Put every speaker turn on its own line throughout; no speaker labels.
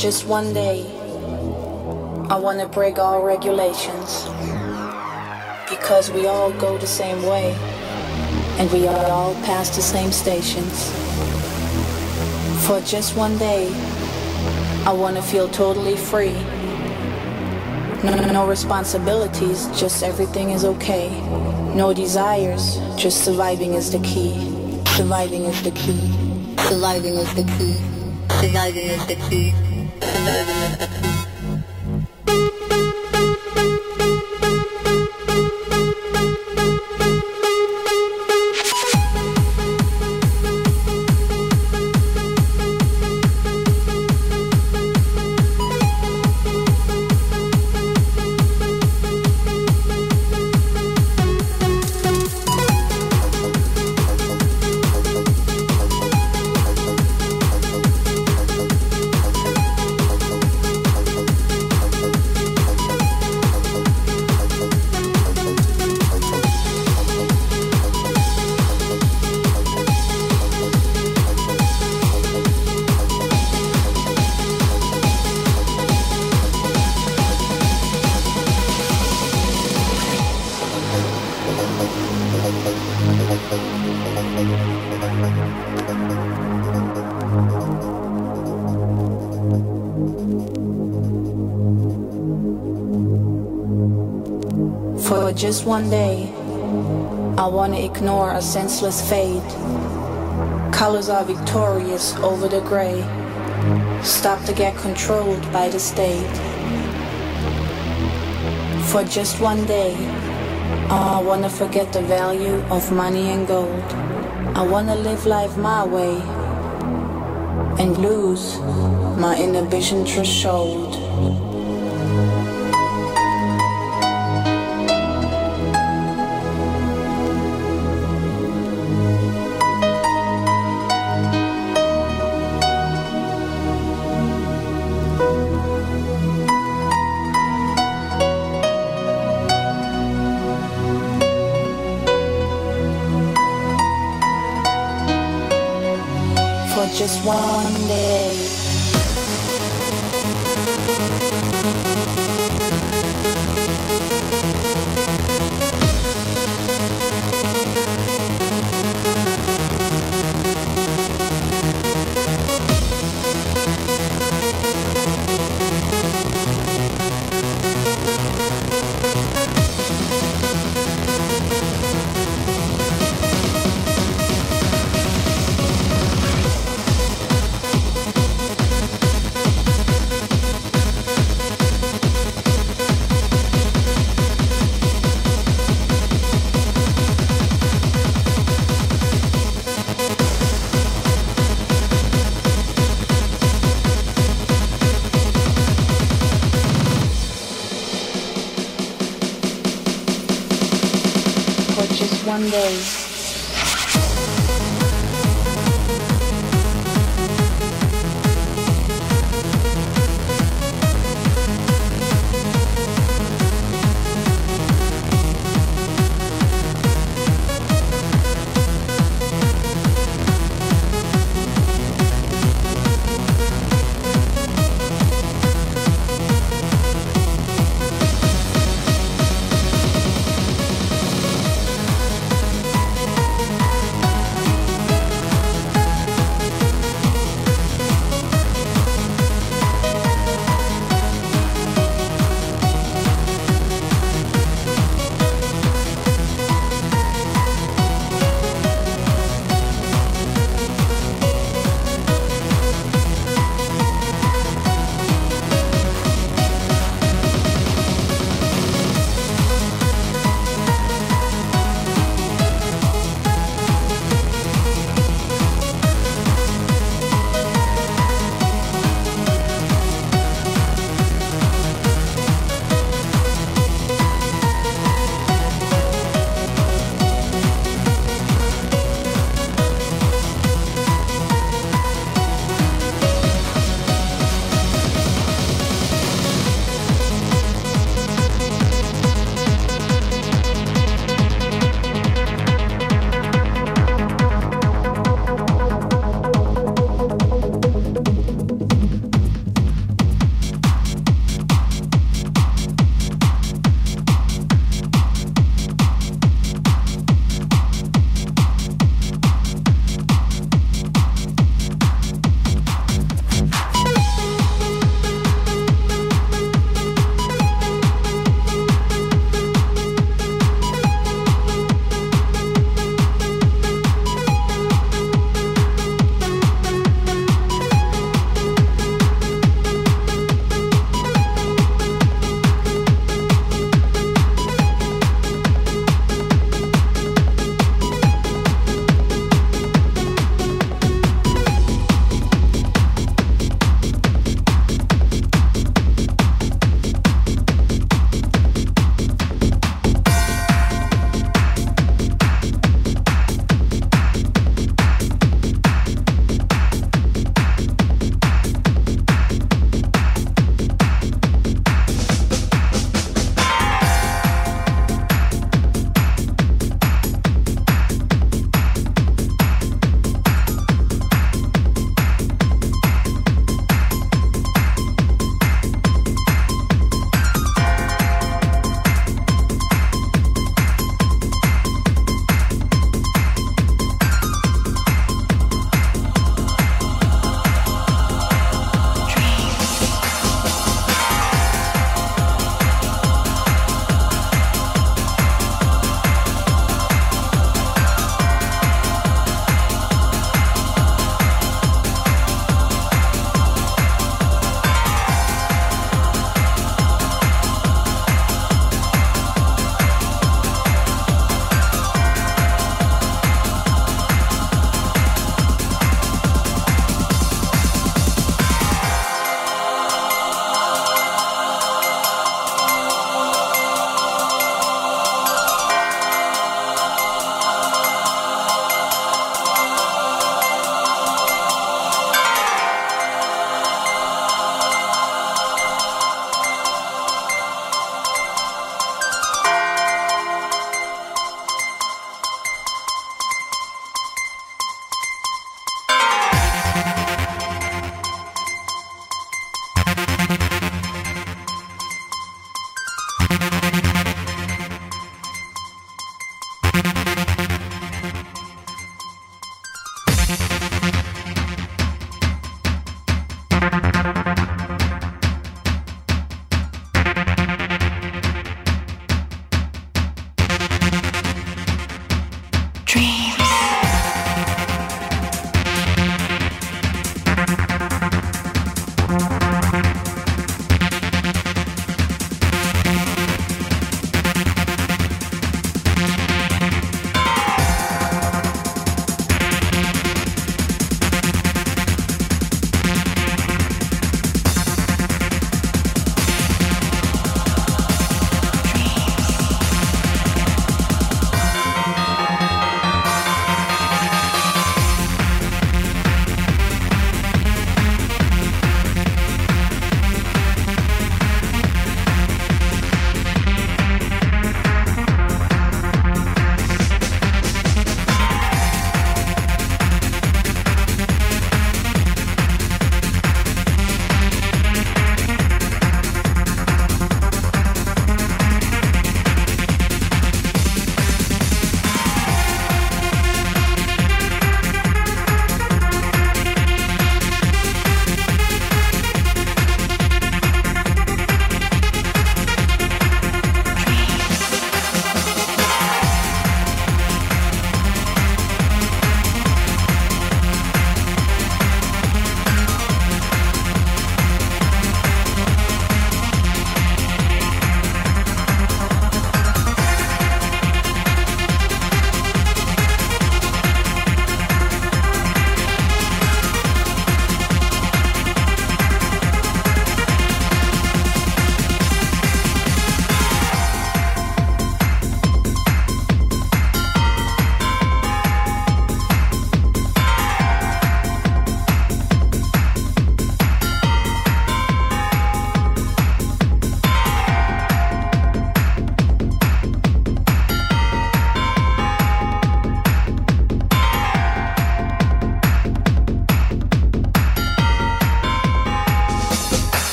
Just one day, I want to break all regulations. Because we all go the same way, and we all past the same stations. For just one day, I want to feel totally free. No, no responsibilities, just everything is okay. No desires, just surviving is the key. Surviving is the key. Surviving is the key. Surviving is the key. Thank you. Just one day, I want to ignore a senseless fate. Colors are victorious over the gray. Stop to get controlled by the state. For just one day, oh, I want to forget the value of money and gold. I want to live life my way and lose my inhibition threshold. Just one windows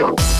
comme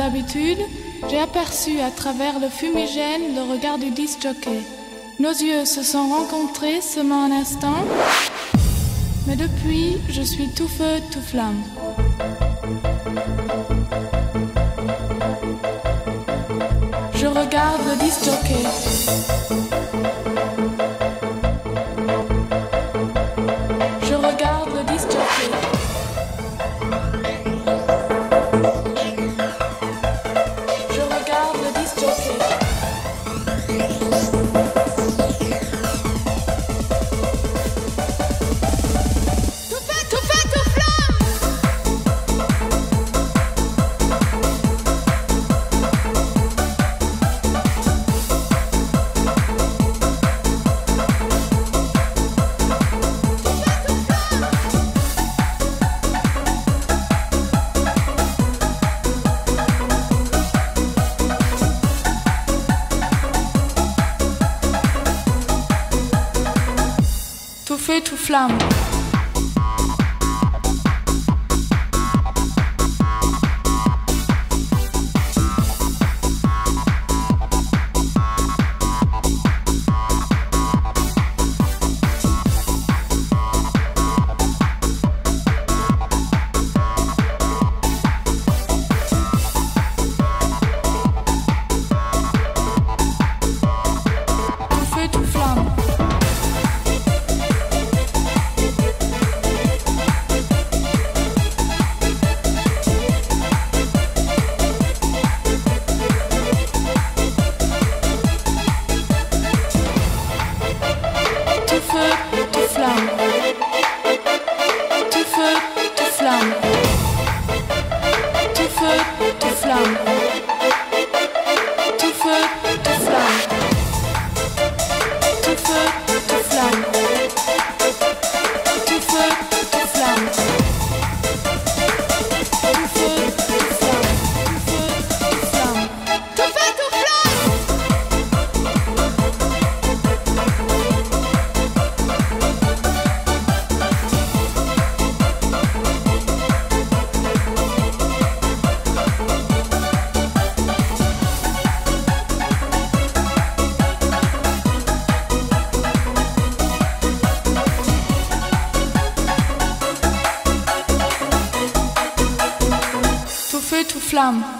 d'habitude, j'ai aperçu à travers le fumigène le regard du disjockey. Nos yeux se sont rencontrés seulement un instant, mais depuis, je suis tout feu, tout flamme. Je regarde le disjockey. Flamme. Come.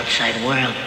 outside world.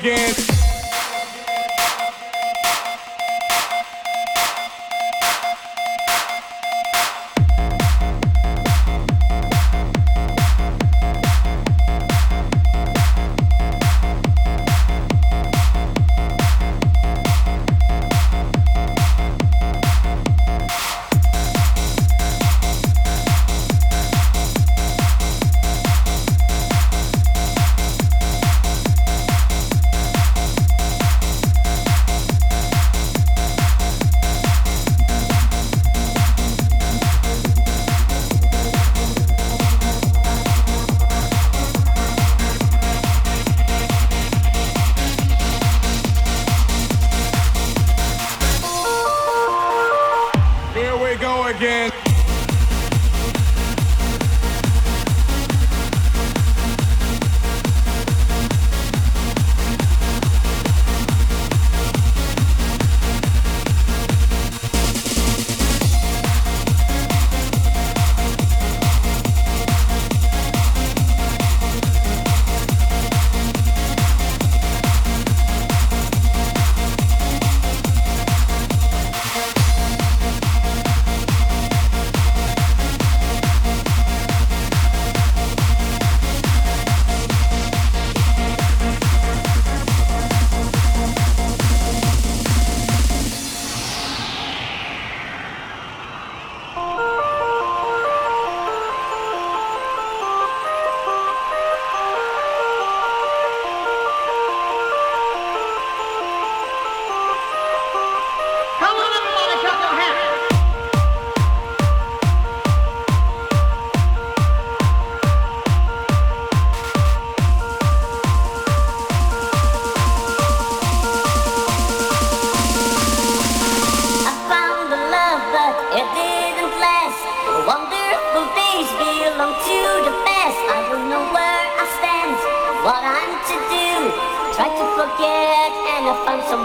again.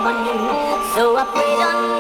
money. So I prayed on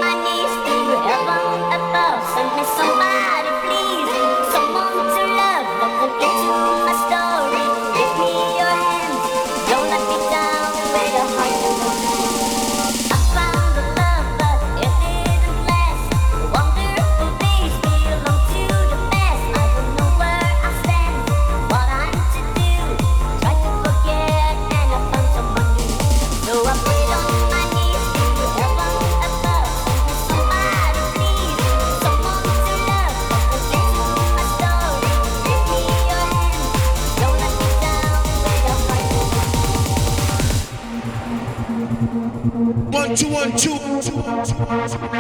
Thank you.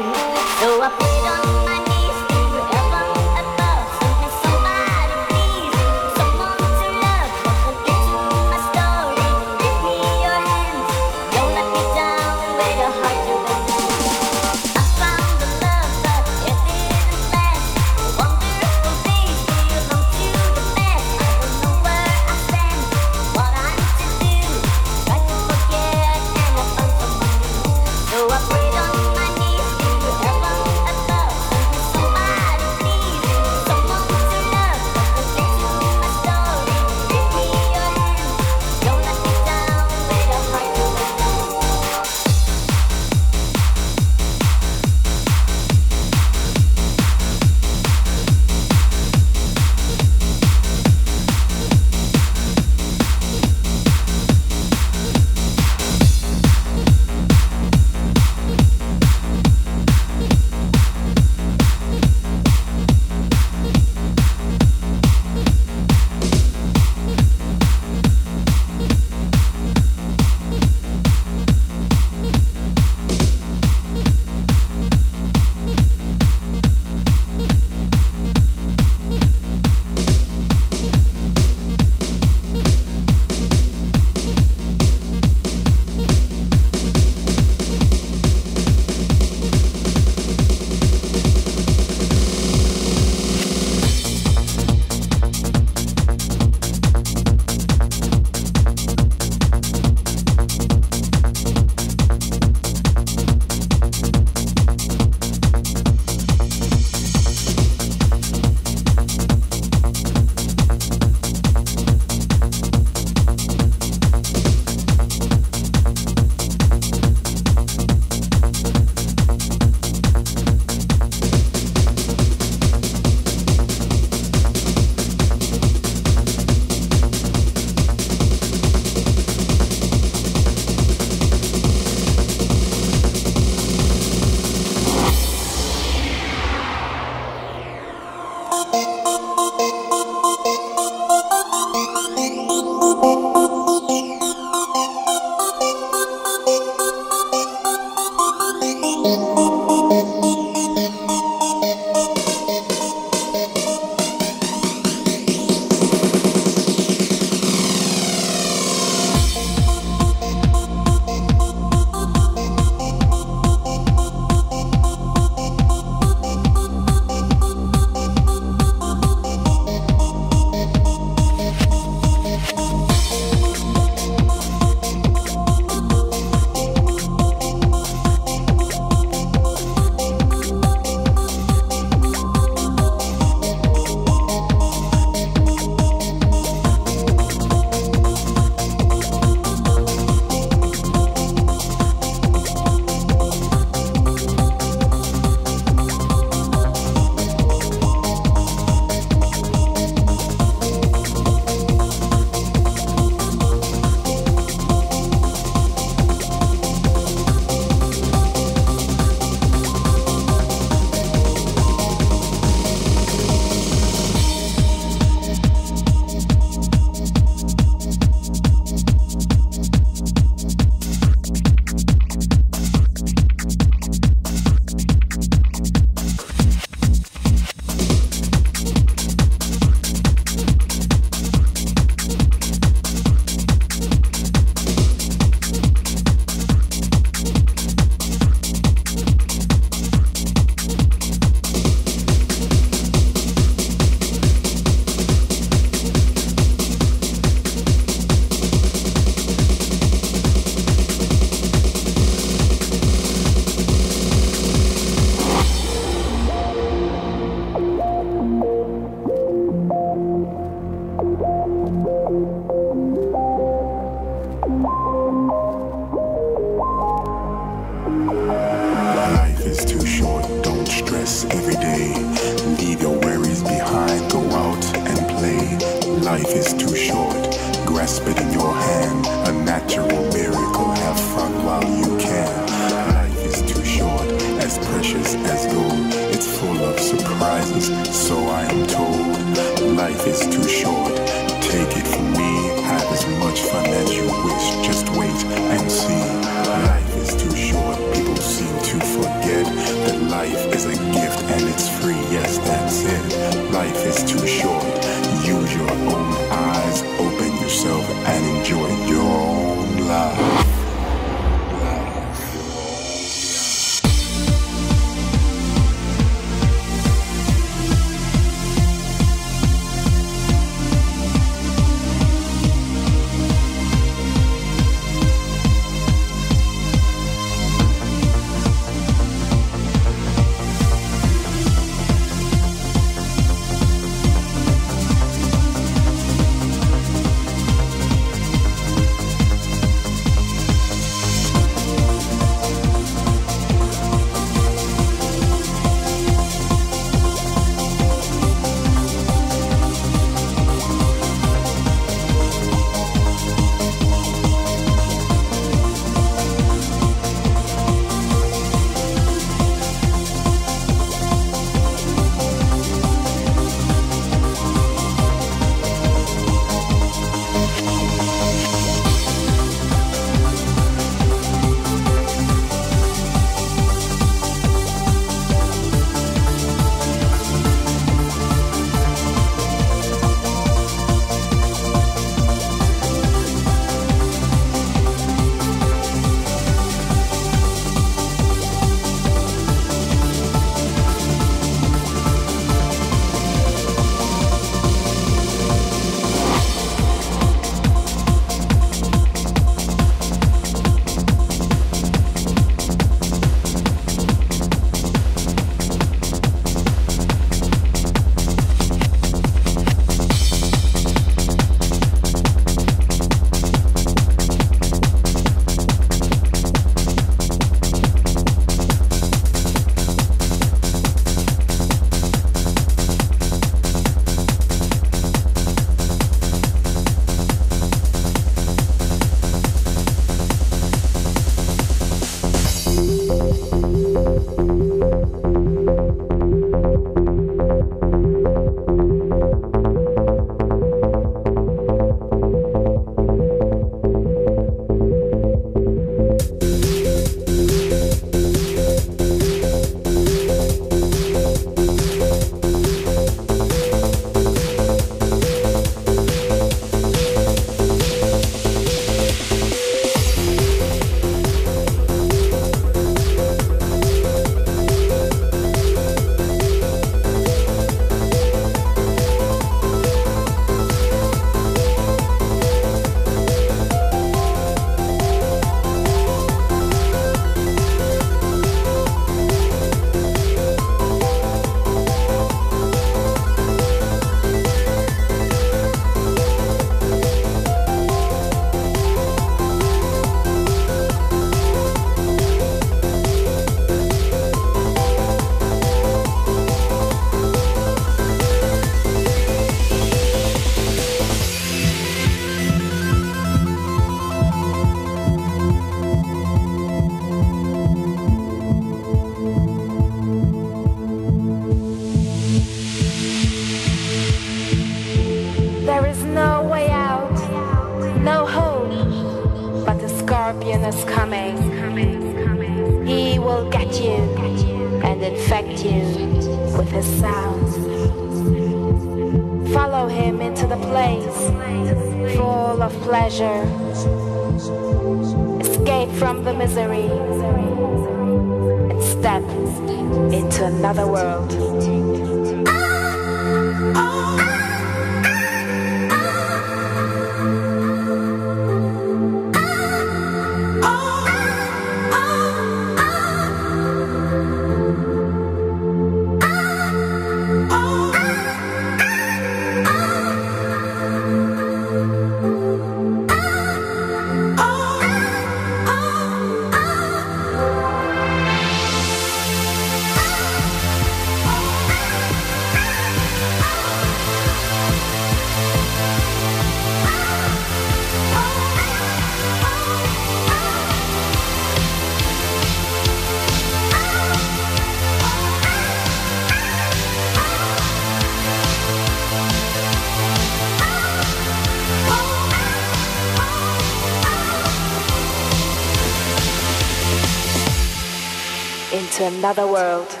Another world.